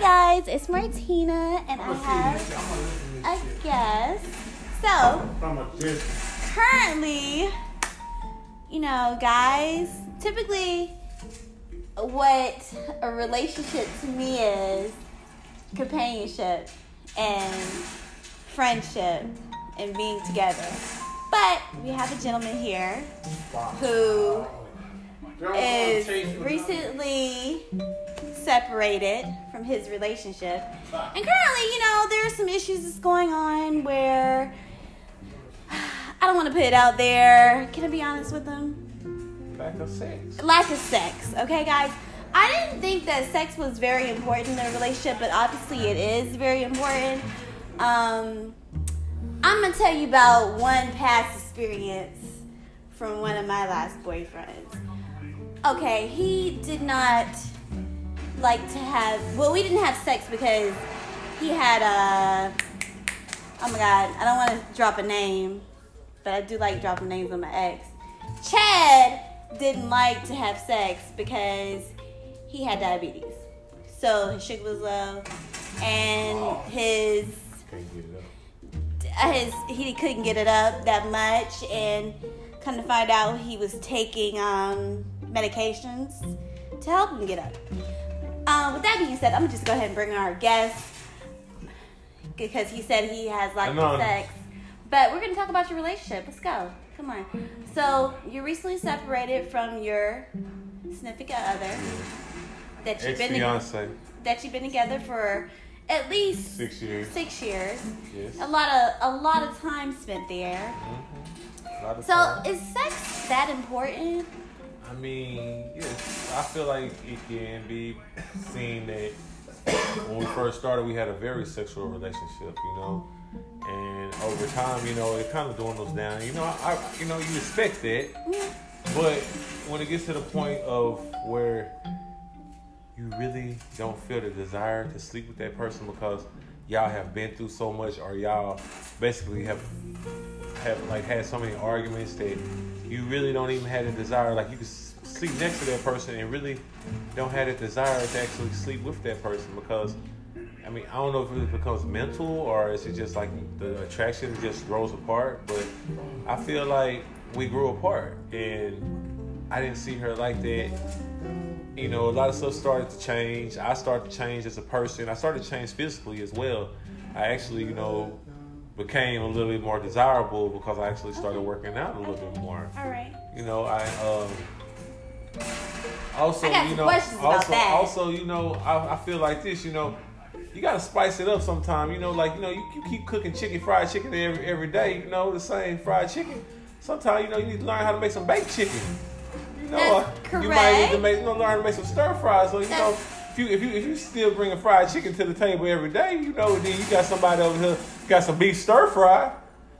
Hi guys, it's Martina, and I have a guest. So currently, you know, guys, typically, what a relationship to me is companionship and friendship and being together. But we have a gentleman here who is recently separated from his relationship. And currently, you know, there are some issues that's going on where I don't want to put it out there. Can I be honest with them? Lack of sex. Lack of sex. Okay, guys. I didn't think that sex was very important in a relationship, but obviously it is very important. Um, I'm gonna tell you about one past experience from one of my last boyfriends. Okay, he did not like to have. Well, we didn't have sex because he had a. Oh my god, I don't want to drop a name, but I do like dropping names on my ex. Chad didn't like to have sex because he had diabetes. So his sugar was low, and his get it up. his he couldn't get it up that much and come to find out he was taking um, medications to help him get up um, with that being said i'm gonna just go ahead and bring our guest because he said he has like sex but we're gonna talk about your relationship let's go come on so you recently separated from your significant other that you've been fiance. that you've been together for at least Six years. six years Yes. a lot of a lot of time spent there. Mhm. Lot of So time. is sex that important? I mean, yes, I feel like it can be seen that when we first started, we had a very sexual relationship, you know, and over time, you know, it kind of dwindles down. You know, I, I you know, you expect that, but when it gets to the point of where you really don't feel the desire to sleep with that person because y'all have been through so much, or y'all basically have have like had so many arguments that you really don't even have the desire. Like you can sleep next to that person and really don't have the desire to actually sleep with that person because. I mean, I don't know if it becomes mental or is it just like the attraction just grows apart. But I feel like we grew apart, and I didn't see her like that you know, a lot of stuff started to change. I started to change as a person. I started to change physically as well. I actually, you know, became a little bit more desirable because I actually started working out a little bit more. All right. You know, I um also, you know, also, also, you know, I, I feel like this, you know, you gotta spice it up sometime. You know, like you know, you, you keep cooking chicken, fried chicken every every day. You know, the same fried chicken. Sometimes you know you need to learn how to make some baked chicken. You know, That's uh, you might need to make you know learn how to make some stir fries. So you know, if you if you if you still bringing fried chicken to the table every day, you know, then you got somebody over here got some beef stir fry.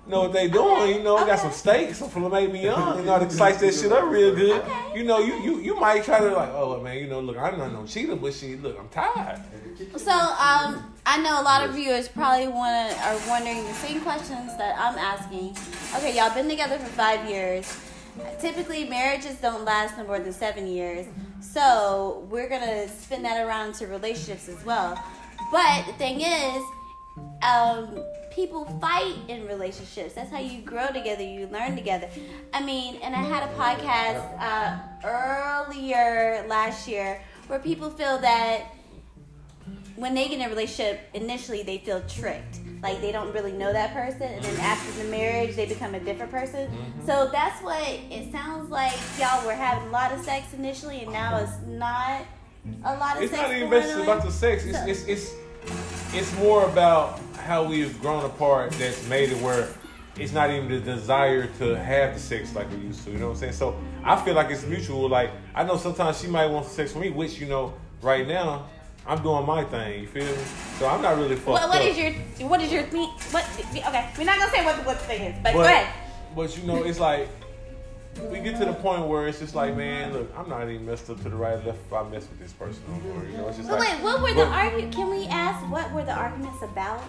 You know what they doing? Okay, You know, got some steak, some filet mignon. You know, to slice that shit up real good. Okay. You know, you you you might try to like, oh man, you know, look, I'm not no cheater, but she look, I'm tired. So um, I know a lot of viewers probably want to are wondering the same questions that I'm asking. Okay, y'all been together for five years. Typically, marriages don't last no more than seven years. So we're gonna spin that around to relationships as well. But the thing is, um, people fight in relationships. That's how you grow together. You learn together. I mean, and I had a podcast uh, earlier last year where people feel that when they get in a relationship, initially they feel tricked. Like they don't really know that person, and then after the marriage, they become a different person. So that's what it sounds like. Y'all were having a lot of sex initially, and now it's not a lot of It's sex. It's not even about the sex. It's, So- it's it's it's more about how we've grown apart. That's made it where it's not even the desire to have the sex like we used to. You know what I'm saying? So I feel like it's mutual. Like I know sometimes she might want sex from me, which you know right now I'm doing my thing. You feel me? So I'm not really fucked What, what up. is your what is your? What okay? We're not gonna say what the, what the thing is, but, But, go ahead. but you know, it's like we get to the point where it's just like, man, look, I'm not even messed up to the right or left if I mess with this person no more. You know, it's just But like. wait, what were the arguments? Can we ask what were the arguments about?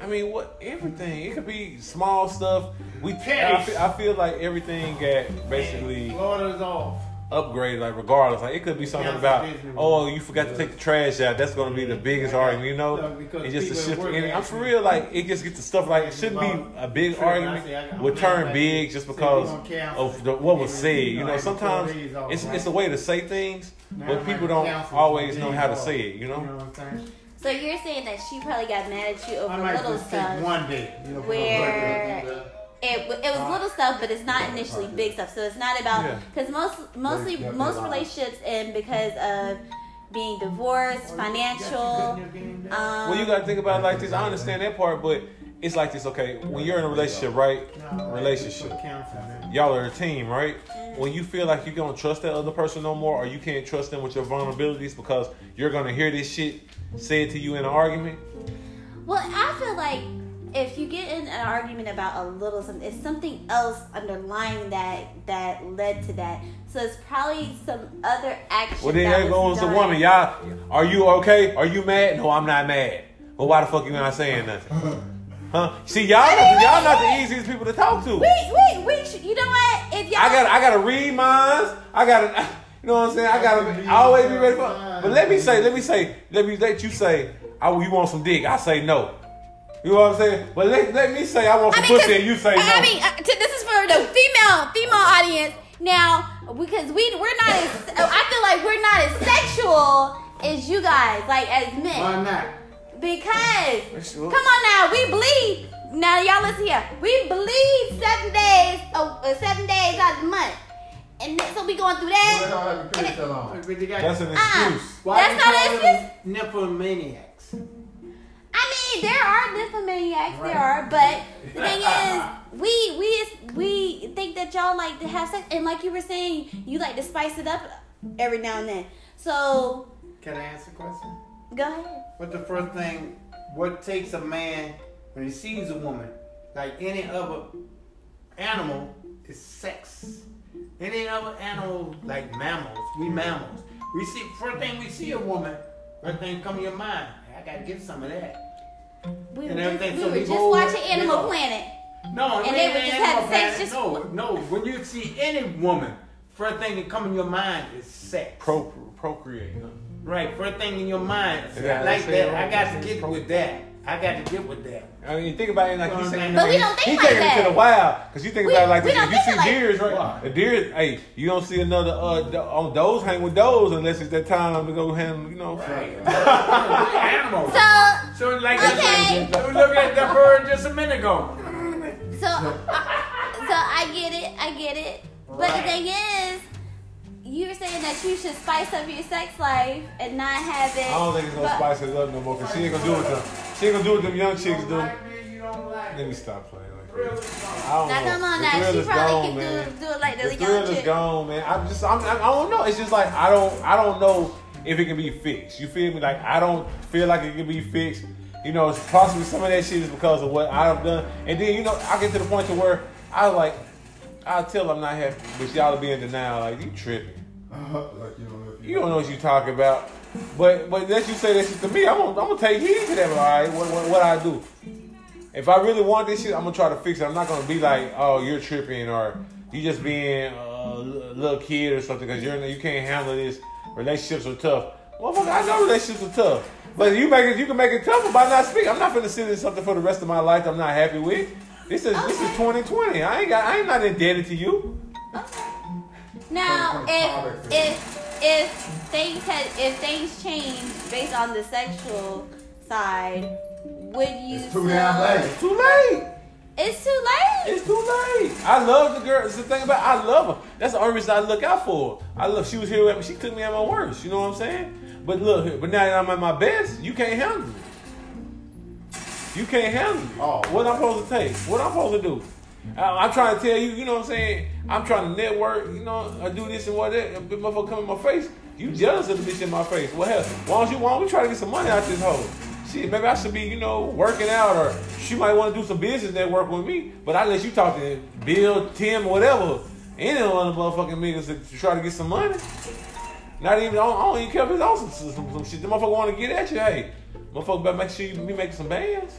I mean, what everything? It could be small stuff. We, I feel, I feel like everything got basically. Florida's off. Upgrade, like regardless. Like it could be something Cancel about, oh, you forgot to take the trash out. That's gonna be the biggest Yeah. argument, you know. No, because it's just a people at shift. And I'm for real, like it just gets to stuff like it shouldn't be a big Sure, argument. say, I- I'm Would turn about big just because we gonna cancel of the, what was it. said. You You know, know, sometimes four days off, it's it's a way to say things, but people don't always know how to say it. You You know. know what I'm saying? So you're saying that she probably got mad at you over I little just stuff. one day. You know, for Where- the- It, it was little stuff, but it's not initially big stuff. So it's not about because most mostly Yeah, yeah, most relationships end because of being divorced, financial. Um, Well, you gotta think about it like this. I understand that part, but it's like this. Okay, when you're in a relationship, right? Relationship. Y'all are a team, right? When you feel like you don't trust that other person no more, or you can't trust them with your vulnerabilities because you're gonna hear this shit said to you in an argument. Well, I feel like if you get in an argument about a little something, it's something else underlying that that led to that. So it's probably some other action. Well, then that there goes was the woman. Y'all, are you okay? Are you mad? No, I'm not mad. Well, why the fuck you not saying nothing? Huh? See, y'all, y'all not the easiest people to talk to. Wait, wait, wait! You know what? If y'all, I got I gotta read minds. I gotta you know what I'm saying? I gotta always be ready for but let me say, let me say, let me let you say, I you want some dick, I say no. You know what I'm saying? But let, let me say I want some I mean, pussy 'cause- and you say no. I mean, uh, t- this is for the female female audience. Now, because we we're not as I feel like we're not as sexual as you guys, like as men. Why not? Because Sure. come on now, we bleed. Now y'all listen here. We bleed seven days, uh, uh, seven days out of the month, and then- so we going through Why that. y'all having And period so long? But they got- That's an Uh-uh. excuse. Why That's they not call an them Nymphomaniacs. I mean, there are nymphomaniacs, Right. there are, but the thing is, we we we think that y'all like to have sex, and like you were saying, you like to spice it up every now and then. So Can I ask a question? go ahead. What's the first thing? What takes a man when he sees a woman, like any other animal, is sex. Any other animal, like mammals, we mammals. We see first thing we see a woman, first thing come to your mind. I gotta get some of that. We were And just, everything, we so were we just go, watching you Animal know. Planet. No, And we they ain't would just animal have sex just- no, no. When you see any woman, first thing that come in your mind is sex. Pro, procreate. Huh? Right, first thing in your mind, Yeah, like that. Oh, I got to get with that. I got to get with that. I mean, you think about it like he's saying. But we don't think he's like taking it to the wild because you think We- about it like this. If you see think like- deers, right? Why? The deer, hey, you don't see another uh the, on those hang with those unless it's that time to go handle, you know. Right. Animals. So So like Okay. this, we look at the bird just a minute ago. so so I get it, I get it. But the thing is, you're saying that you should spice up your sex life and not have it. I don't think it's gonna spice it up no more because she ain't gonna do what them. She ain't gonna do what them young chicks do. You don't like Let me stop playing like that. I don't Now know. come on The now, she probably gone, can man. do, do it like the, The young thrill is gone, man. I'm just, I'm, I don't know. It's just like I don't, I don't know if it can be fixed. You feel me? Like I don't feel like it can be fixed. You know, possibly some of that shit is because of what I've done, and then you know, I get to the point to where I like, I tell I'm not happy, but y'all be in denial. Like you tripping. Uh-huh. like you don't know if You don't know what you talking about. But but let you say that shit to me, I'm gonna, I'm gonna take heed to that. All right, what, what what I do? If I really want this shit, I'm gonna try to fix it. I'm not gonna be like, oh, you're tripping or you just being a little kid or something because you're you can't handle this. Relationships are tough. Motherfucker, I know relationships are tough. But you make it, you can make it tougher by not speaking. I'm not gonna sit in something for the rest of my life I'm not happy with. This is this is 2020. I ain't got I ain't not indebted to you. Now, Some kind of if if if things had if things changed based on the sexual side, would you? It's too damn late. It's too late. It's too late. It's too late. I love the girl. It's the thing about I love her. That's the only reason I look out for her. I love. She was here with me. She took me at my worst. You know what I'm saying? But look, but now that I'm at my best, you can't handle it. You can't handle it. Oh. What I'm supposed to take? What I'm supposed to do? I, I'm trying to tell you. You know what I'm saying? I'm trying to network. You know, I do this and what that. Motherfucker come in my face. You jealous of the bitch in my face? Well, hell, why don't you? Why don't we try to get some money out this hoe? Shit, maybe I should be, you know, working out, or she might want to do some business network with me. But I let you talk to Bill, Tim, whatever, any of the motherfucking niggas to, try to get some money. Not even, I don't, I don't even care if it's on some, some, some shit. The motherfucker want to get at you. Hey, motherfucker better make sure you be making some bands.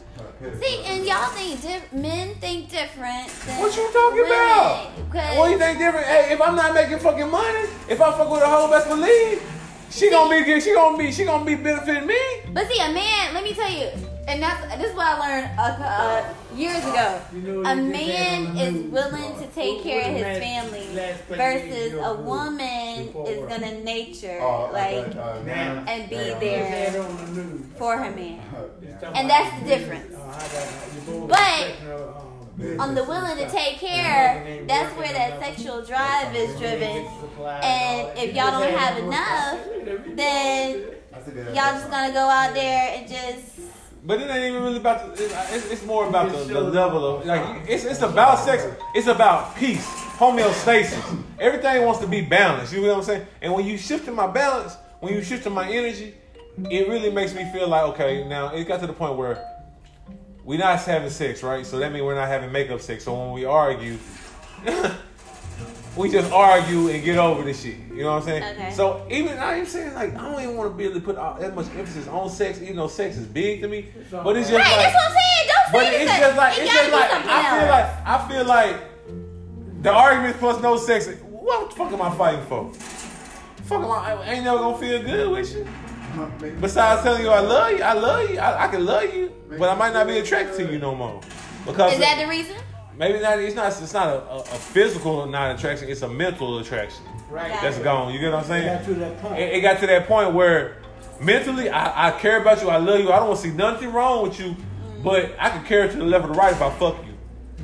See, and y'all think diff- men think different. Than What you talking women, about? 'cause- What you think different? Hey, if I'm not making fucking money, if I fuck with a hoe, best believe she gonna be she gonna be she gonna be benefiting me. But see, a man, let me tell you, and that's this is what I learned uh, uh, years ago. You know, A you just had man is news. willing to take What- care what of his family versus a woman is gonna nature Oh, like okay, now- and be yeah. There the for her man. Yeah. And that's the difference. Uh, how about, you both But expecting a, um, On the willing to take care, that's where that sexual drive is driven. And if y'all don't have enough, then I see that. y'all just gonna go out there and just But it ain't even really about the. It's, it's more about the, the level of like it's it's about sex. It's about peace, homeostasis. Everything wants to be balanced. You know what I'm saying? And when you shift in my balance, when you shift in my energy, it really makes me feel like okay. Now it got to the point where we're not having sex, right? So that means we're not having makeup sex. So when we argue. We just argue and get over this shit. You know what I'm saying? Okay. So even I am saying like I don't even want to be able to put all, that much emphasis on sex, even though sex is big to me. But it's just right. like, That's what I'm saying. Don't but say it's just like It it's just like I feel else. like I feel like the argument plus no sex. What the fuck am I fighting for? Fuck am I? I ain't never gonna feel good with you. Besides telling you I love you, I love you, I, I can love you, but I might not be attracted to you no more. Because Is that the reason? Maybe not. It's not. It's not a, a, a physical not attraction. It's a mental attraction Right. that's gone. You get what I'm saying? Got to that point. it, it got to that point where mentally I, I care about you, I love you, I don't want to see nothing wrong with you, mm. but I could carry it to the left or the right if I fuck you.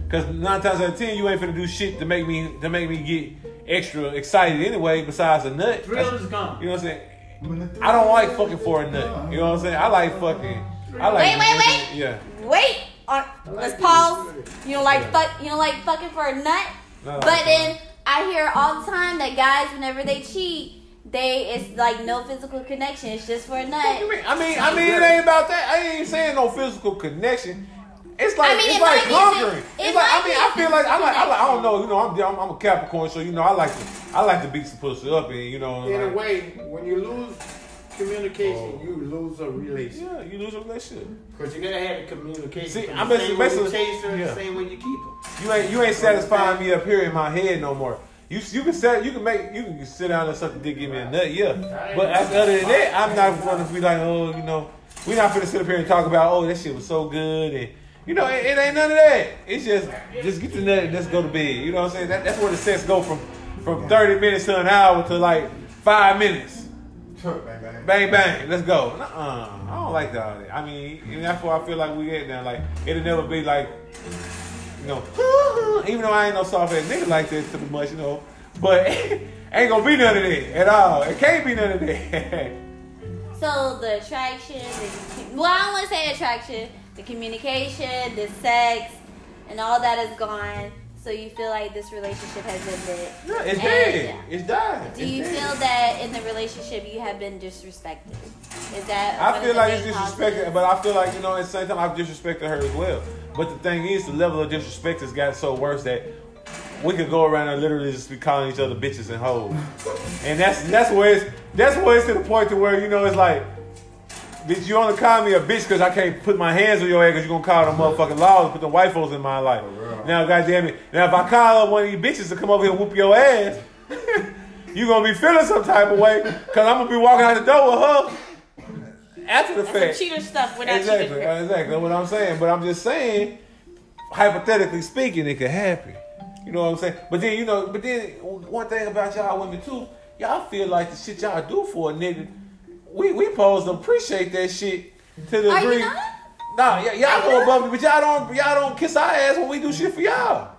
Cause nine times out of ten you ain't finna do shit to make me to make me get extra excited anyway, besides a nut. Thrill is gone. You know what I'm saying? I don't like fucking for a nut. You know what I'm saying? I like fucking I like Wait, wait, wait. Yeah. Wait. Uh, let's pause. You don't like fuck. You don't like fucking for a nut. No, no, But then I hear all the time that guys, whenever they cheat, they it's like no physical connection. It's just for a nut. mean? I mean, I mean, it ain't about that. I ain't even saying no physical connection. It's like I mean, it's it like might conquering. phy- it It's like I mean, I feel like I like I like I don't know. You know, I'm I'm, I'm a Capricorn, so you know I like to I like to beat some pussy up and you know. In a way, when you lose communication, Oh. you lose a relationship. Yeah, you lose a relationship. Because you gotta have the communication. See, I'm the same way you chase her, yeah. the same way you keep her. You ain't you ain't satisfying me up here in my head no more. You you can set you can make you can sit down and suck the dick, give me a nut, yeah. But other than that, I'm not going to be like, oh, you know, we're not gonna sit up here and talk about, oh, that shit was so good and. You know, it, it ain't none of that. It's just, just get the nut and let's go to bed. You know what I'm saying? That, that's where the sex go from, from 30 minutes to an hour to like five minutes. Bang, bang. Bang bang, let's go. Nuh-uh. I don't like that. I mean, and that's why I feel like we get now. Like it'll never be like, you know, even though I ain't no soft ass nigga like that too much, you know. But ain't gonna be none of that at all. It can't be none of that. So the attraction, the, well, I don't want to say attraction, the communication, the sex, and all that is gone. So you feel like this relationship has ended. no, it's And- dead. It's died. Do It's you dead. feel that in the relationship you have been disrespected? Is that? I feel like it's disrespected, but I feel like you know at the same time I've disrespected her as well. But the thing is, the level of disrespect has got so worse that we could go around and literally just be calling each other bitches and hoes, and that's that's where it's that's where it's to the point to where you know it's like. Bitch, you only call me a bitch because I can't put my hands on your ass because you're going to call them motherfucking laws and put the white folks in my life. real. Now, goddamn it. Now, if I call up one of these bitches to come over here and whoop your ass, you going to be feeling some type of way because I'm going to be walking out the door with her after the That's fact. some cheater stuff. We're not Exactly, cheaters. exactly. That's what I'm saying. But I'm just saying, hypothetically speaking, it could happen. You know what I'm saying? But then, you know, but then one thing about y'all women too, y'all feel like the shit y'all do for a nigga, we we supposed to appreciate that shit to the Are degree. Nah, y- y'all go above me, but y'all don't y'all don't kiss our ass when we do shit for y'all.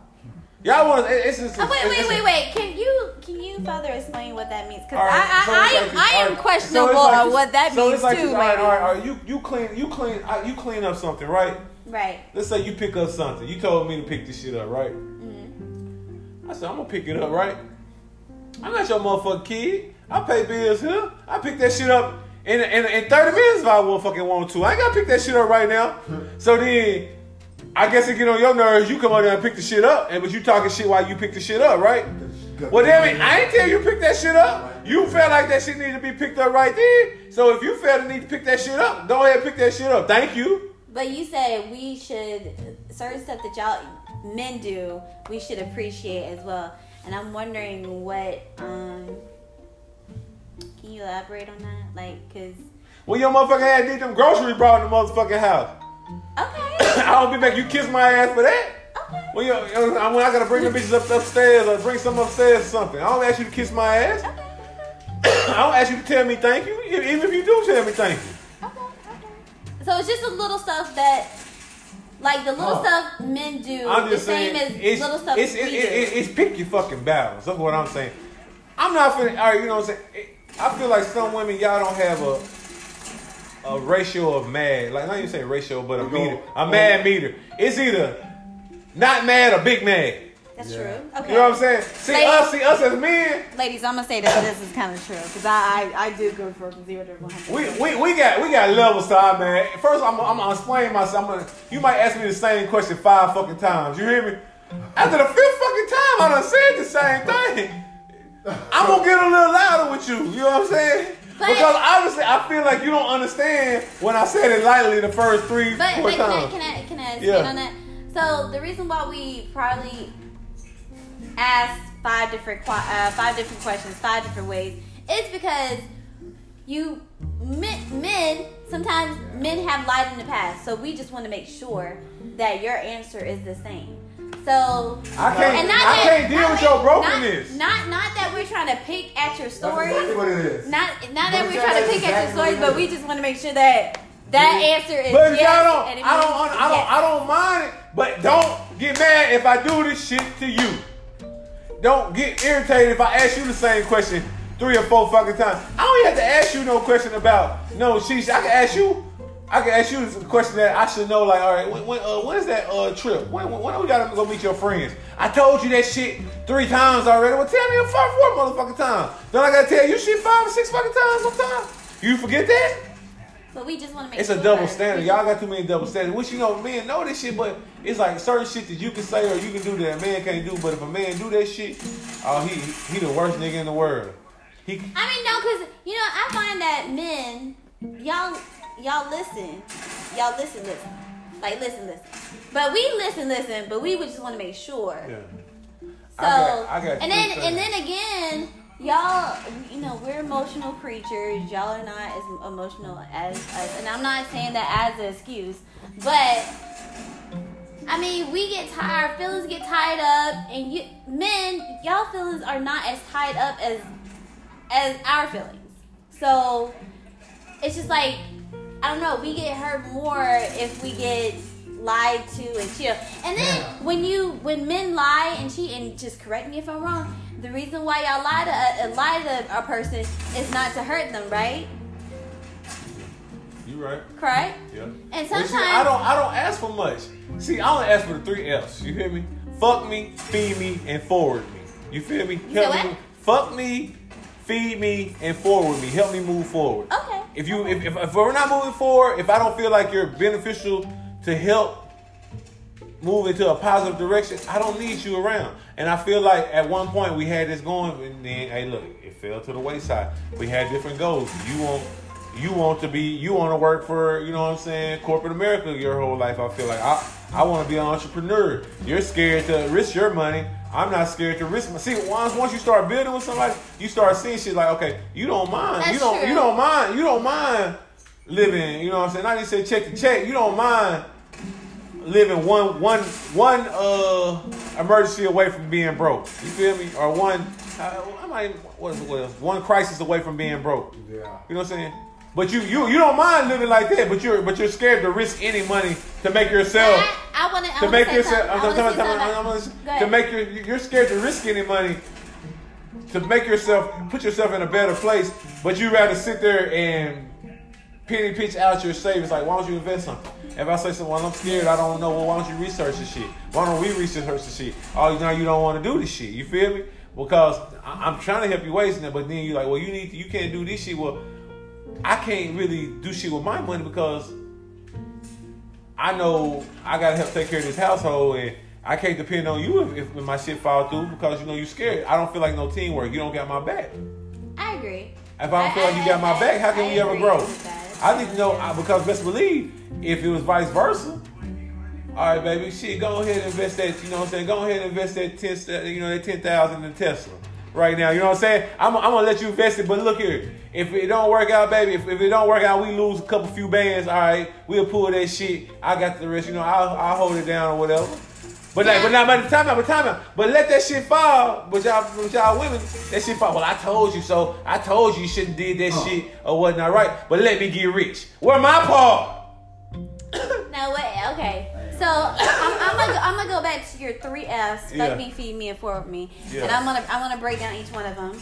Y'all want to? It's just. Oh, wait, wait, it's- wait, wait. Can you can you further explain what that means? Because right, I, so I, it's I, am, I all am right, questionable so like on what that so means it's like too, all right, all right, all right, you you clean you clean uh, you clean up something, right? Right. Let's say you pick up something. You told me to pick this shit up, right? Mm-hmm. I said I'm gonna pick it up, right? I'm not your motherfucking kid. I pay bills here. I pick that shit up in, in, in 30 minutes if I motherfucking want to. I ain't gotta pick that shit up right now. So then, I guess it get on your nerves. You come out there and pick the shit up, and but you talking shit while you pick the shit up, right? Well, damn it, I ain't tell you pick that shit up. You felt like that shit needed to be picked up right then. So if you felt the need to pick that shit up, go ahead and pick that shit up. Thank you. But you said we should certain stuff that y'all men do, we should appreciate as well. And I'm wondering what um can you elaborate on that? Like, cause When your motherfucking ass did them groceries brought in the motherfucking house. okay, I don't be back. you kiss my ass for that. okay, When, you, when uh, I gotta bring the bitches up upstairs or bring some upstairs or something, I don't ask you to kiss my ass. okay, I don't ask you to tell me thank you, even if you do tell me thank you. okay, okay. So it's just the little stuff that, like the little stuff men do, I'm the just same saying, as it's, little stuff it's, we it, do. it, it- it's pick your fucking battles. That's what I'm saying. I'm not finna, all right, you know what I'm saying? It- I feel like some women, y'all don't have a a ratio of mad. Like, not even say ratio, but a You go- meter. A mad meter. It's either not mad or big mad. That's Yeah. true. Okay. You know what I'm saying? See Ladies- us, see us as men, Ladies, I'm gonna say that this is kind of true because I, I I do go from zero to one hundred. we, we, we got we got levels to our man. First, I'm, I'm gonna explain myself. I'm gonna, you might ask me the same question five fucking times. You hear me? After the fifth fucking time, I done said the same thing. I'm gonna get a little louder with you. You know what I'm saying? But- because obviously, I feel like you don't understand when I said it lightly the first three, But, four but can, I, can I can I expand Yeah. on that? So the reason why we probably asked five different uh, five different questions, five different ways, is because you men, men sometimes men have lied in the past, so we just want to make sure that your answer is the same. So I can't, and not I that, can't deal with your brokenness. Not, not not that we're trying to pick at your That's story. exactly what it is. Not not that But we're trying to that's pick at your exactly stories, but we just want to make sure that that answer is But yes. y'all don't, and I don't, I don't, yes. I don't mind it. But don't get mad if I do this shit to you. Don't get irritated if I ask you the same question three or four fucking times. I don't even have to ask you no question about no sheesh. I can ask you. I can ask you a question that I should know. Like, all right, when, when, uh, when is that uh, trip? When, when, when we gotta go meet your friends? I told you that shit three times already. Well, tell me a five, four motherfucking time. Then I gotta tell you shit five or six fucking times sometimes. You forget that? But we just want to make It's sure. a double standard. Y'all got too many double standards. Which you know, men know this shit, but it's like certain shit that you can say or you can do that a man can't do. But if a man do that shit, oh, he he the worst nigga in the world. He I mean, no, because you know, I find that men, y'all, y'all listen, y'all listen, listen, like listen, listen. But we listen, listen. But we would just want to make sure. yeah. So I got- I got and then and then again, y'all, you know, we're emotional creatures. Y'all are not as emotional as us, and I'm not saying that as an excuse, but I mean, we get tired, feelings get tied up, and you men, y'all feelings are not as tied up as as our feelings. So it's just like I don't know, we get hurt more if we get lied to and cheat. And then Yeah. when you when men lie and cheat and just correct me if I'm wrong, the reason why y'all lie to a, lie to a person is not to hurt them, right? You right? Correct? Yeah. And sometimes see, I don't I don't ask for much. See, I only ask for the three F's. You hear me? Fuck me, feed me, and forward me. You feel me? You Help me. Fuck me, feed me, and forward me. Help me move forward. Okay. If you if, if, if we're not moving forward, if I don't feel like you're beneficial to help move into a positive direction, I don't need you around. And I feel like at one point we had this going, and then hey, look, it fell to the wayside. We had different goals. You want you want to be you want to work for you know what I'm saying corporate America your whole life. I feel like I I want to be an entrepreneur. You're scared to risk your money. I'm not scared to risk my. See, once once you start building with somebody, you start seeing shit like, okay, you don't mind. That's you don't true. you don't mind. You don't mind living. You know what I'm saying? Not even say check to check. You don't mind living one one one uh emergency away from being broke. You feel me? Or one uh, I might what is it? What is it? one crisis away from being broke. Yeah. You know what I'm saying? But you you you don't mind living like that, but you're but you're scared to risk any money to make yourself I, I want to make yourself I I'm wanna talking say about- something I'm about- talking about- Go to make your you're scared to risk any money to make yourself put yourself in a better place, but you rather sit there and penny pitch out your savings. Like, why don't you invest something? If I say something, well, I'm scared, I don't know. Well, why don't you research the shit? Why don't we research the shit? Oh, now you don't want to do this shit. You feel me? Because I- I'm trying to help you wasting it, but then you're like, well, you need to, you can't do this shit. Well, I can't really do shit with my money because I know I gotta help take care of this household and I can't depend on you if, if my shit fall through because you know you scared. I don't feel like no teamwork. You don't got my back. I agree. If I don't feel like you got my back, how can I we ever grow? I need to know uh, because best believe if it was vice versa. All right, baby, shit, go ahead and invest that. You know what I'm saying? Go ahead and invest that ten, you know, that ten thousand in Tesla right now. You know what I'm saying? I'm, I'm gonna let you invest it, but look here. If it don't work out, baby, if, if it don't work out, we lose a couple few bands. All right, we'll pull that shit. I got the rest. You know, I'll, I'll hold it down or whatever. But like, but now by the time out, by the time out, but let that shit fall. But y'all, but y'all women, that shit fall. Well, I told you so. I told you you shouldn't did that shit or whatnot, right? But let me get rich. Where my part? No, wait, okay. So I'm, I'm gonna go, I'm gonna go back to your three F's: Yeah. fuck me, feed me, and forward me. Yeah. And I'm gonna I'm gonna break down each one of them.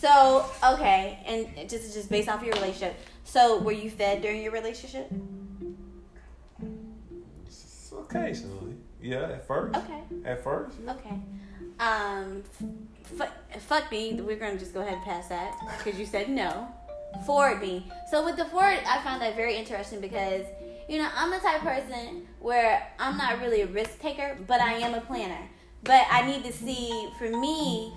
So okay, and just just based off your relationship. So were you fed during your relationship? Occasionally, yeah. At first, Okay. at first, yeah. Okay. Um, fuck, fuck me. We're gonna just go ahead and pass that because you said no. Forward me. So with the forward, I find that very interesting because you know I'm the type of person where I'm not really a risk taker, but I am a planner. But I need to see for me,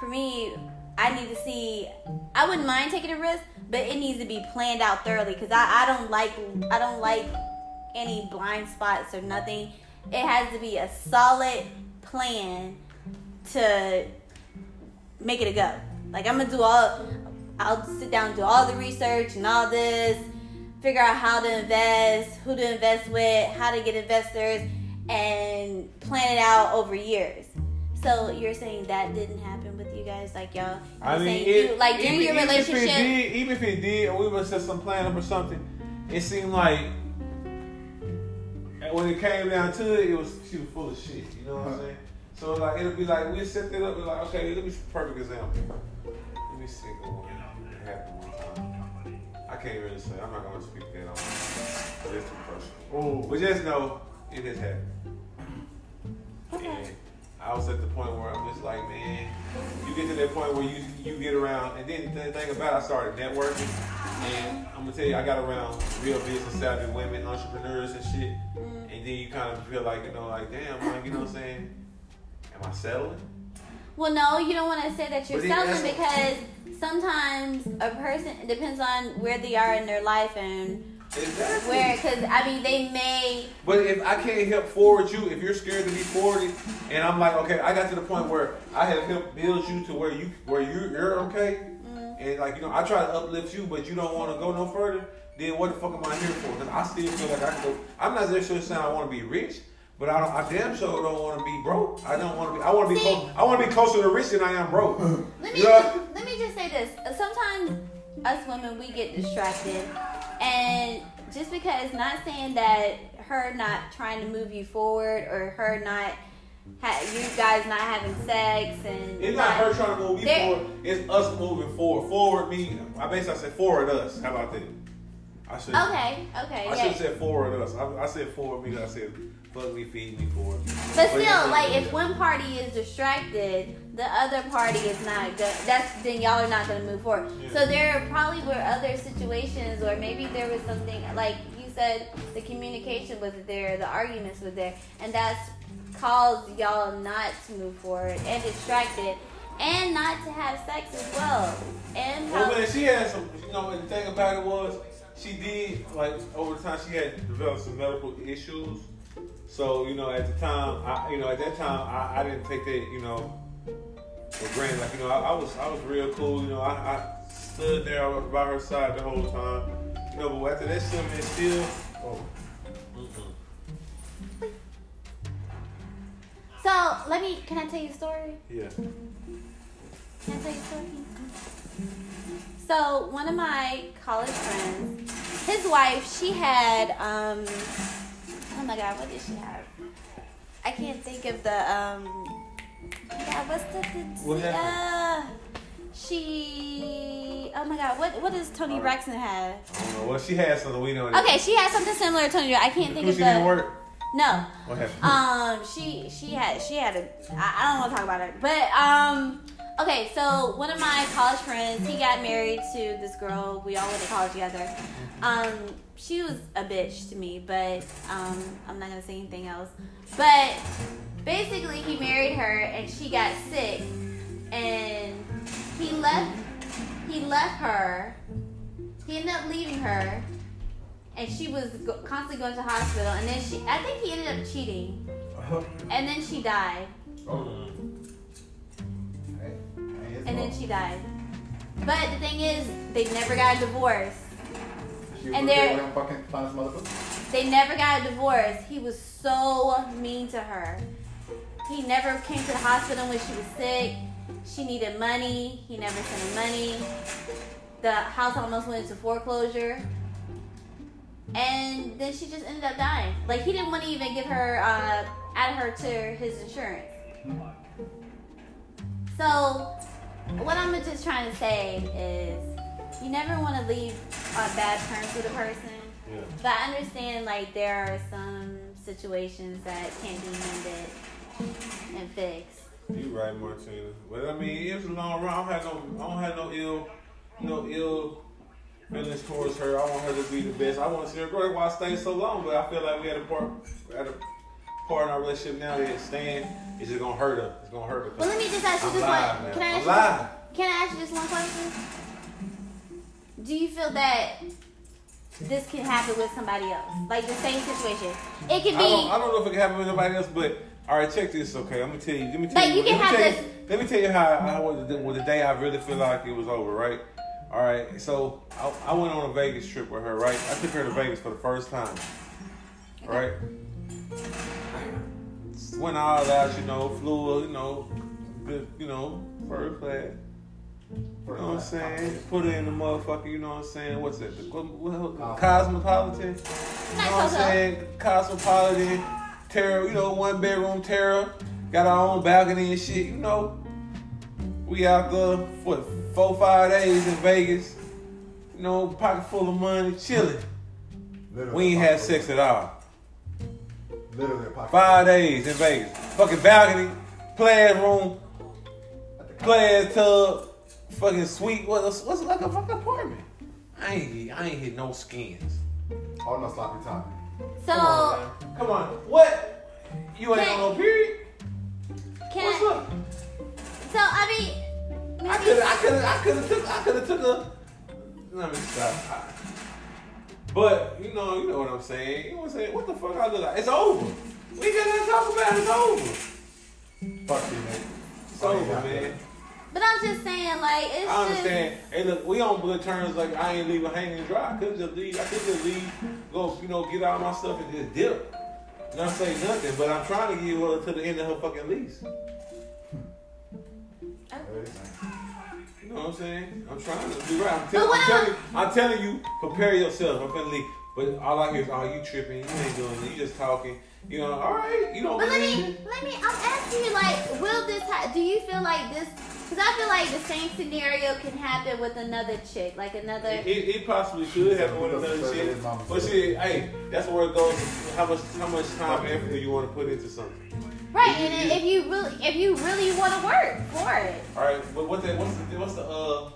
for me, I need to see. I wouldn't mind taking a risk, but it needs to be planned out thoroughly because I, I don't like I don't like any blind spots or nothing. It has to be a solid plan to make it a go. Like I'm gonna do all. I'll sit down and do all the research and all this, figure out how to invest, who to invest with, how to get investors, and plan it out over years. So you're saying that didn't happen with you guys, like y'all? I mean, saying it, you, like during even, your even if it relationship. did, even if it did, and we was just some plan up or something, it seemed like when it came down to it, it was she was full of shit. You know what I'm saying? So like it'll be like we set it up. We're like, okay, let me perfect example. Let me see the one that happened one time. I can't really say. I'm not gonna speak that on. It's too personal. Oh, But just know it has happened. Okay. And I was at the point where I'm just like, man, you get to that point where you you get around, and then the thing about it, I started networking, and I'm gonna tell you, I got around real business savvy women, entrepreneurs and shit, Mm. and then you kind of feel like, you know, like, damn, like, you know what I'm saying? Am I settling? Well, no, you don't want to say that you're selling because sometimes a person it depends on where they are in their life and Exactly. where. Because I mean, they may. But if I can't help forward you, if you're scared to be forwarded, and I'm like, okay, I got to the point where I have helped build you to where you where you you're okay, Mm. and like you know, I try to uplift you, but you don't want to go no further. Then what the fuck am I here for? Because I still feel like I can go. I'm not necessarily saying I want to be rich, but I don't. I damn sure don't want to be broke. I don't want to be. I want to be. See? Close, I want to be closer to rich than I am broke. Let me Yeah. let me just say this. Sometimes us women we get distracted, and just because not saying that her not trying to move you forward or her not. Ha- you guys not having sex and It's not her trying to move me There- forward. It's us moving forward. Forward me. I basically said forward us. How about that? I should. Okay, okay, I should yeah. have said forward us. I, I said forward me. I said fuck me, feed me forward. But still, like if one party is distracted, the other party is not good. That's then y'all are not gonna move forward. Yeah. So there probably were other situations, or maybe there was something like you said, the communication wasn't there, the arguments were there, and that's caused y'all not to move forward and distracted, and not to have sex as well. And Well, probably, man, she had some. You know, and the thing about it was, she did like over time. She had developed some medical issues. So you know, at the time, I, you know, at that time, I, I didn't take that, you know, for granted. Like you know, I, I was I was real cool. You know, I, I stood there by her side the whole time. You know, but after that shit, man, still. Oh. Mm-mm. so let me. Can I tell you a story? Yeah. Can I tell you a story? So one of my college friends, his wife, she had um oh my god, what did she have? I can't think of the um god, what's the, the What uh, she oh my god, what what does Toni. Braxton have? I don't know. Well, she had something we know. Okay, she had something similar to Toni. I can't think of she didn't the work? no. What happened? Um, she she had she had a I, I don't want to talk about it, but um, okay. So one of my college friends, he got married to this girl. We all went to college together. Um, she was a bitch to me, but um, I'm not gonna say anything else. But basically, he married her, and she got sick, and he left. He left her. He ended up leaving her, and she was go- constantly going to the hospital. And then she, I think he ended up cheating, and then she died. Hey, And then she died. But the thing is, they never got a divorce. She and they're- fucking find some other. They never got a divorce. He was so mean to her. He never came to the hospital when she was sick. She needed money. He never sent her money. The house almost went into foreclosure. And then she just ended up dying. Like he didn't want to even give her, uh, add her to his insurance. So, what I'm just trying to say is, you never want to leave on bad terms with a person. Yeah. But I understand like there are some situations that can't be mended and fixed. You right, Martina. Well, I mean, it was a long run. I don't have no, I don't have no ill, no ill feelings towards her. I want her to be the best. I want to see her grow. That's why I stayed so long. But I feel like we had a part, had a part in our relationship now that staying is just gonna hurt her. It's gonna hurt her. Well, let me just ask you this live, one. Can I ask you? Can I ask you just one question? Do you feel that this can happen with somebody else, like the same situation? It can I don't, I don't know if it can happen with nobody else, but all right, check this. Okay, let me tell you. Let me tell Like, you. you can let me have tell this- You, let me tell you how I was the, well, the day I really feel like it was over. Right. All right. So I, I went on a Vegas trip with her. Right. I took her to Vegas for the first time. Right. Went all out, you know, flew, you know, you know, first class. You know what I'm saying? Put it in the motherfucker, you know what I'm saying? What's it? The, what, what, Cosmopolitan? You know what I'm saying? Cosmopolitan, terror, you know, one bedroom terror. Got our own balcony and shit, you know. We out there for four, five days in Vegas. You know, pocket full of money, chilling. Literally We ain't had sex at all. Full- Literally a pocket. Five days in Vegas. Fucking balcony, players room, At the players tub, fucking suite. What's what's like a fucking apartment? I ain't hit- I ain't hit no skins. Oh no, sloppy toppy. So Come on, man. Come on. What? You ain't on no period? can What's I? up? So I mean, I maybe- could I could I could have took I could have took a. Let me stop. I- But you know you know what I'm saying. You know what I'm saying. What the fuck I look like? It's over. We ain't got nothing to talk about. It's over. Fuck you, man. It's Oh, over, man. But I'm just saying, like it's I just. understand. Hey, look, we on good terms. Like I ain't leaving hanging dry. I could just leave. I could just leave. Go, you know, get all my stuff and just dip. Not say nothing, but I'm trying to get her to the end of her fucking lease. Oh. You know what I'm saying? I'm trying to do right. I'm, tell, I'm telling I'm- you. I'm telling you. Prepare yourself. I'm finna leave. But all I hear is, "Oh, you tripping? You ain't doing it. You just talking." You know, all right. You don't But let believe me, me? let me. I'm asking you, like, will this? Ha- do you feel like this? Because I feel like the same scenario can happen with another chick, like another. It, it possibly could happen with another chick. But shit, hey, that's where it goes. How much how much time and effort do you want to put into something? Right, and then if you really, if you really want to work for it, All right, but what the, what's the what's the uh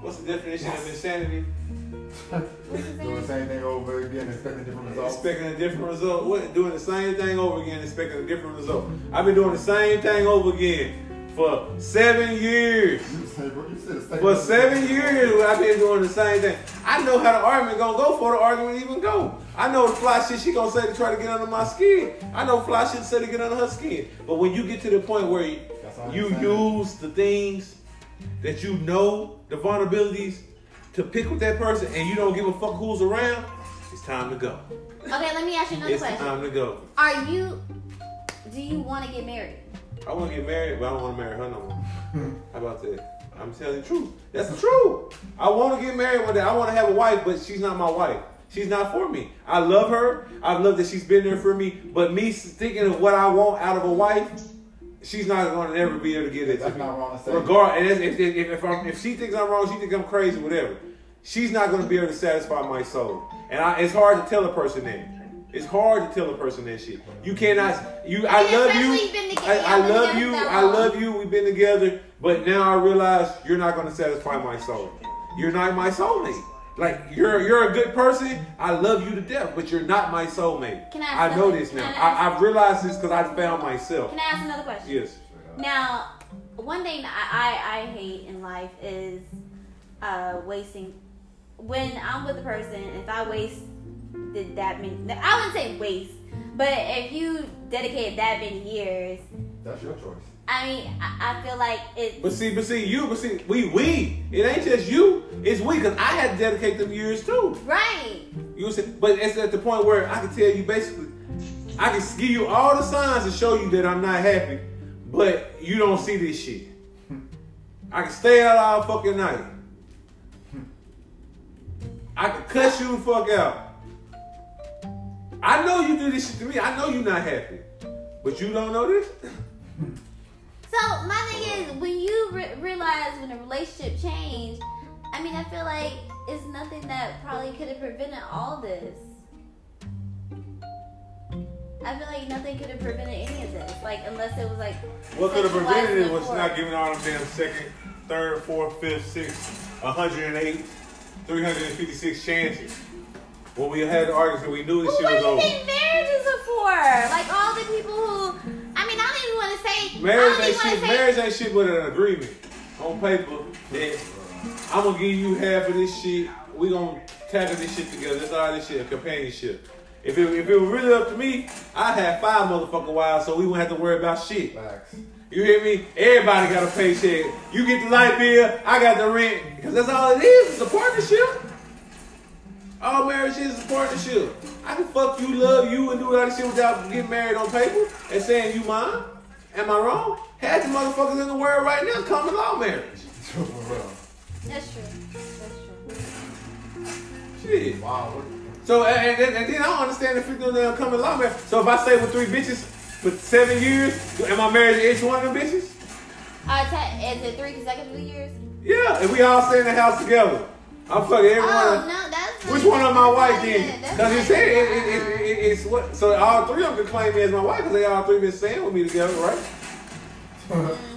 what's the definition of insanity? Doing the same thing over again, expecting different results. Expecting a different result. What doing the same thing over again, expecting a different result. I've been doing the same thing over again for seven years. You said, bro, you said the same For seven years, I've been doing the same thing. I know how the argument gonna go for the argument even go. I know the fly shit she gonna say to try to get under my skin. I know fly shit to say to get under her skin. But when you get to the point where you, you use the things that you know, the vulnerabilities, to pick with that person, and you don't give a fuck who's around, it's time to go. okay. Let me ask you another It's question. It's time to go. Are you? Do you want to get married? I want to get married, but I don't want to marry her no more. How about that? I'm telling the truth. That's the truth. I want to get married one day. I want to have a wife, but she's not my wife. She's not for me. I love her. I love that she's been there for me. But me thinking of what I want out of a wife, she's not going to ever be able to get it. That's to me. not wrong to say. Regard, and if, if, if, if she thinks I'm wrong, she thinks I'm crazy, whatever. She's not going to be able to satisfy my soul. And I, it's hard to tell a person that. It's hard to tell a person that shit. You cannot. You. I love you. been I, I love you. I love you. We've been together, but now I realize you're not going to satisfy my soul. You're not my soulmate. Like you're you're a good person. I love you to death, but you're not my soulmate. Can I ask I know this now. I I, I've realized this because I found myself. Can I ask another question? Yes. Now, one thing I, I, I hate in life is uh, wasting when I'm with a person, if I waste did that many, I wouldn't say waste, but if you dedicate that many years, That's your choice. I mean, I, I feel like it. But see, but see, you, but see, we, we. It ain't just you. It's we, cause I had to dedicate them years too. Right. You see, but it's at the point where I can tell you basically, I can give you all the signs to show you that I'm not happy, but you don't see this shit. I can stay out all fucking night. I can cuss you the fuck out. I know you do this shit to me. I know you're not happy, but you don't know this. So my thing is, when you re- realize when a relationship changed, I mean, I feel like it's nothing that probably could have prevented all this. I feel like nothing could have prevented any of this, like unless it was like. What could have prevented it was before. not giving all them damn second, third, fourth, fifth, sixth, 108, 356 chances. When we had the arguments, we knew this Well, shit what was do you over. think marriages are for? Like all the people who, I mean, I don't even want to say. Marriage I ain't shit. say. Marriage ain't shit but an agreement on paper that I'm gonna give you half of this shit. We gonna tackle this shit together. That's all this shit, a companionship. If it, if it was really up to me, I'd have five motherfucking wives, so we wouldn't have to worry about shit. Facts. You hear me? Everybody got a paycheck. You get the light bill, I got the rent. Because that's all it is. It's a partnership. All marriage is a partnership. I can fuck you, love you, and do all this shit without getting married on paper and saying you mine. Am I wrong? Half the motherfuckers in the world right now common law marriage. That's true. That's true. Shit. Wow. What, So and, and, then- and then I don't understand if people damn common law marriage. So if I stay with three bitches for seven years, am I married to each one of them bitches? Uh, te- is it three consecutive years? Yeah, and we all stay in the house together. I'm fucking everyone. Oh no, that's Which one of my wife then? Because you said it, it, it, it, it's what? So all three of them can claim me as my wife because they all three been staying with me together, right?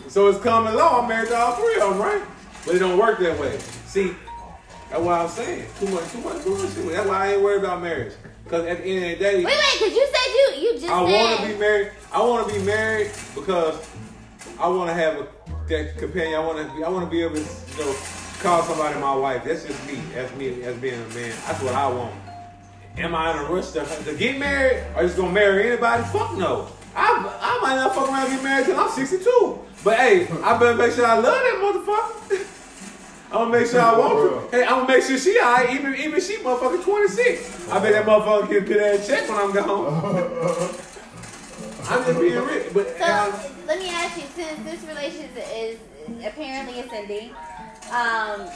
so it's common law. I'm married to all three of them, right? But it don't work that way. See, that's why I'm saying too much, too much, too much. That's why I ain't worried about marriage. Because at the end of the day, Wait, wait, because you said you you just I want to be married. I want to be married because I want to have a that companion. I want to. be I want to be able to, you know, call somebody my wife. That's just me. That's me as being a man. That's what I want. Am I in a rush to, to get married or just gonna marry anybody? Fuck no. I, I might not fuck around and get married till I'm 62. But hey, I better make sure I love that motherfucker. I'm gonna make sure I want to. Hey, I'm gonna make sure she alright, even even she motherfucking 26. I bet that motherfucker get that check when I'm gone. I'm just being rich, but So um, let me ask you, since this relationship is apparently ascending, um,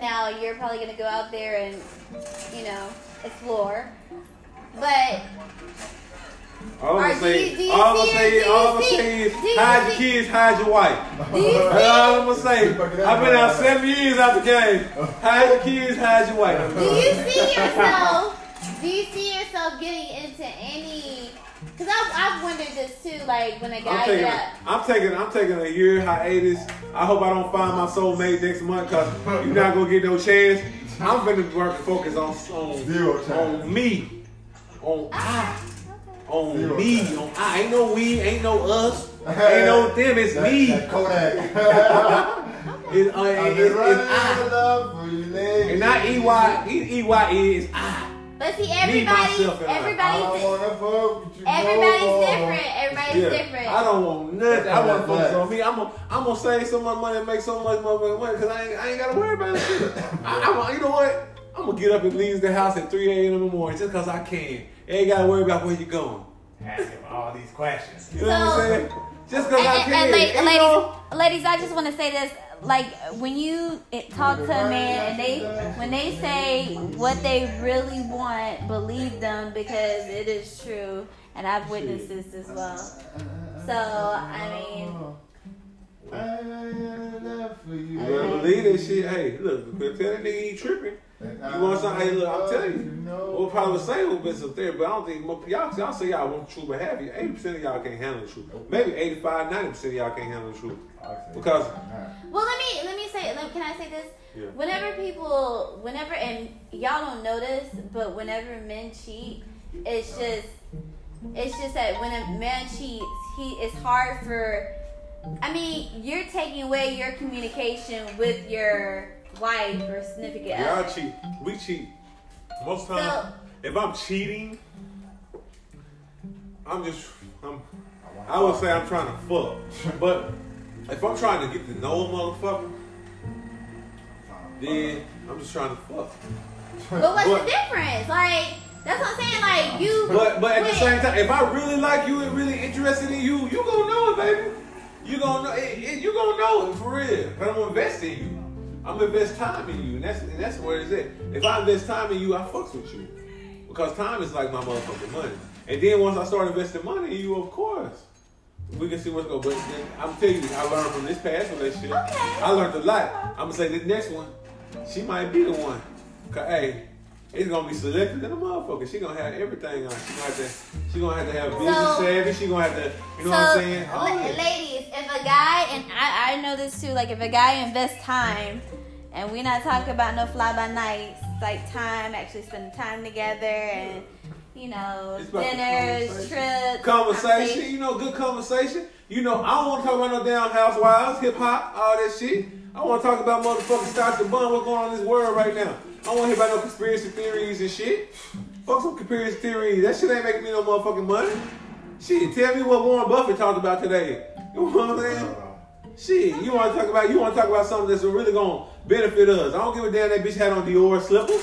now you're probably gonna go out there and you know explore, but all I'm gonna say, you- do you all I'm gonna say, it? is, Do all I'm gonna say is, hide your kids, hide your wife. That's all I'm gonna say. I've been out seven years out the game. Hide your kids, hide your wife. Do you see yourself? Do you see yourself getting into any? Because I've, I've wondered this too. Like when a guy I'm taking, get I'm taking, I'm taking a year hiatus. I hope I don't find my soulmate next month because you're not gonna get no chance. I'm gonna work and focus on on, Zero chance. on me, on I, on Zero me, chance. on I. Ain't no we, ain't no us, ain't no them. It's That- me. that Kodak. It's, uh, I've it's, it's I, of love for you, lady. and not E Y. E Y is I. but see, Me, everybody, myself, and I. I don't everybody's, wanna fuck with you everybody's different. Everybody's Yeah, different. I don't want nothing. I want to focus on me. I'm gonna, I'm gonna save so much money and make so much motherfucking money because I ain't, I ain't gotta worry about it. I, I'm, you know what? I'm gonna get up and leave the house at 3 a.m. in the morning just because I can. Ain't gotta worry about where you going. Ask him all these questions. You know what I'm saying? Just because I can. and la- And you ladies, know, ladies, I just want to say this: like when you talk to a man and they when they say what they really want, believe them because it is true, and I've witnessed this as well. So I mean, I ain't enough for you. you better believe that shit. Hey, look, quit telling that nigga he tripping. You want something? Hey, look, I'm telling you. We'll probably say we'll be some therapy, but I don't think mo- y'all, y'all say y'all want the truth, but have you, 80% of y'all can't handle the truth. Maybe 85, 90% of y'all can't handle the truth. Because- well, let me let me say. Let, can I say this? Yeah. Whenever people, whenever and y'all don't notice, but whenever men cheat, it's just it's just that when a man cheats, he it's hard for. I mean, you're taking away your communication with your wife or significant Y'all other. cheat. We cheat. Most times, So- if I'm cheating, I'm just, I'm, I would say I'm trying to fuck. But if I'm trying to get to know a motherfucker, then I'm just trying to fuck. But what's But- the difference? Like that's what I'm saying. Like you. But but at the same time, if I really like you and really interested in you, you gonna know it, baby. You gonna know it, it- you gonna know it for real. Cause I'm gonna invest in you. I'm gonna invest time in you, and that's and that's where it's at. If I invest time in you, I fucks with you because time is like my motherfucking money. And then once I start investing money in you, of course, we can see what's going. But then, I'm telling you, I learned from this past relationship. Okay. I learned a lot. I'm gonna say the next one, she might be the one. Cause hey, it's gonna be selected in a motherfucker. She gonna have everything on. She gonna have to. She gonna have to have business So- savvy. She gonna have to. You know so, what I'm saying? Oh, yeah. A guy and I, I know this too. Like if a guy invests time, and we're not talking about no fly by nights, like time, actually spending time together, and you know, dinners, conversation. trips, Conversation, you know, good conversation. You know, I don't want to talk about no damn housewives, hip hop, all that shit. I want to talk about motherfucking stocks and bun, what's going on in this world right now. I don't want to hear about no conspiracy theories and shit. Fuck some conspiracy theories. That shit ain't making me no motherfucking money. Shit, tell me what Warren Buffett talked about today. You know what I'm saying? Shit, you want to talk about you want to talk about something that's really gonna benefit us. I don't give a damn that bitch had on Dior slippers.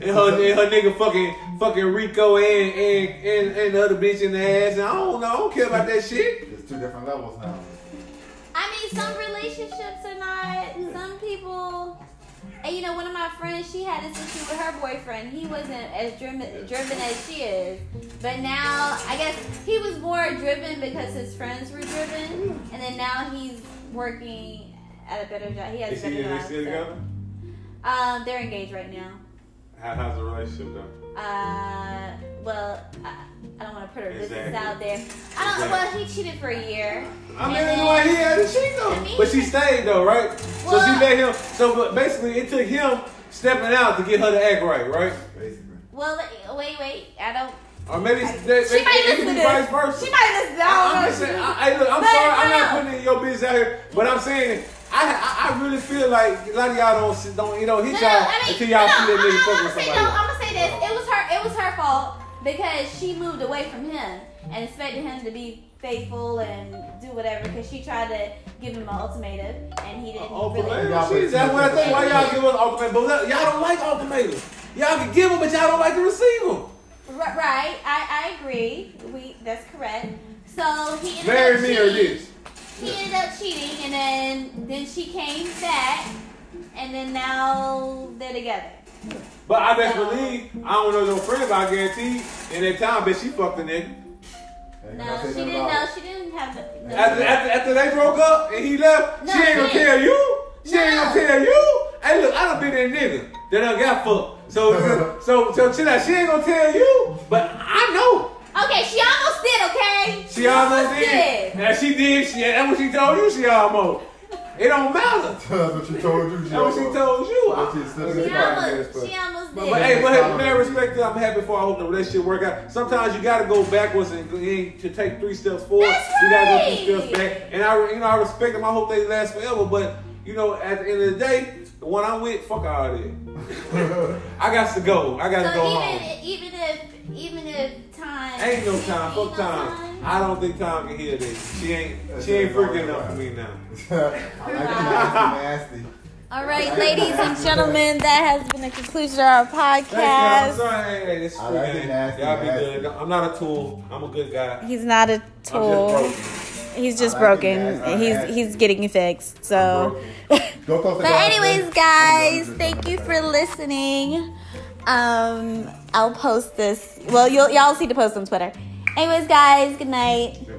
and her and her nigga fucking fucking Rico and and, and and the other bitch in the ass. And I don't know, I don't care about that shit. There's two different levels now. I mean, some relationships are not. Some people, and you know, one of my friends, she had this issue with her boyfriend. He wasn't as driven, driven as she is, but now I guess he was more driven because his friends were driven, and then now he's working at a better job. He has Is a better they job. still so- together? Um, they're engaged right now. How, how's the relationship though? Uh, well, I, I don't want to put her business out there. I don't. Well, he cheated for a year. I mean, then- why he had to cheat though. I mean- but she stayed though, right? so she let him. So but basically, it took him stepping out to get her to act right, right? Basically. Well, wait, wait. I don't. Or maybe I- it's, they, she they, might it listen could to be vice this. versa. She might listen. I I, don't I'm know. just saying, I, I, look, I'm But sorry, I'm not putting in your business out here, but I'm saying, I, I, I really feel like a lot of y'all don't, see- don't, you know, hit No, y'all I mean, until y'all no, see that nigga I'm, fucking I'm with gonna somebody. no. I'm gonna say this. It was her. It was her fault because she moved away from him and expected him to be faithful and do whatever. Because she tried to give him an ultimatum and he didn't Ultimatum, really. Y'all that's what I think. Why y'all give us ultimatum? But y'all don't like ultimatums. Y'all can give them, but y'all don't like to receive them. Right, right. I, I agree. We that's correct. So he ended Marry up me or cheating. this. He ended up cheating, and then then she came back, and then now they're together. But I best believe, I don't know no friend, but I guarantee in that time, bitch, she fucked a nigga. No, she didn't about know. She didn't have the. the After, after, after they broke up and he left, No, she ain't gonna she tell you. She ain't gonna tell you. Hey, look, I done been that nigga that done got fucked. So, so, so, chill out. She ain't gonna tell you, but I know. Okay, she almost did. Okay. She almost did. Now she did. She, that's what she told you. She almost. It don't matter. That's what she told you. That's what she told you. I- still She She almost, she almost did. But hey, but hey, man, respect to I'm happy for I hope the relationship work out. Sometimes you gotta go backwards and, and to take three steps forward. That's You gotta go two right. steps back. And I, you know, I respect them. I hope they last forever. But you know, at the end of the day, the one I'm with, fuck all that. I got to go. I got to so go even home. even if even if time Ain't no time. Fuck no time. I don't think time can hear this. She ain't. She ain't freaking enough for me now. I nasty, nasty. All right, ladies and gentlemen, that has been the conclusion of our Thank you. I'm podcast. sorry. Hey, hey, this is like nasty, Y'all be nasty. good. I'm not a tool. I'm a good guy. He's not a I'm just tool. Broken. He's just like broken. He's he's getting fixed. So. Go close the But anyways, guys, thank you for listening. Um, I'll post this. Well, you'll y'all see the post on Twitter. Anyways, guys, good night. Good night.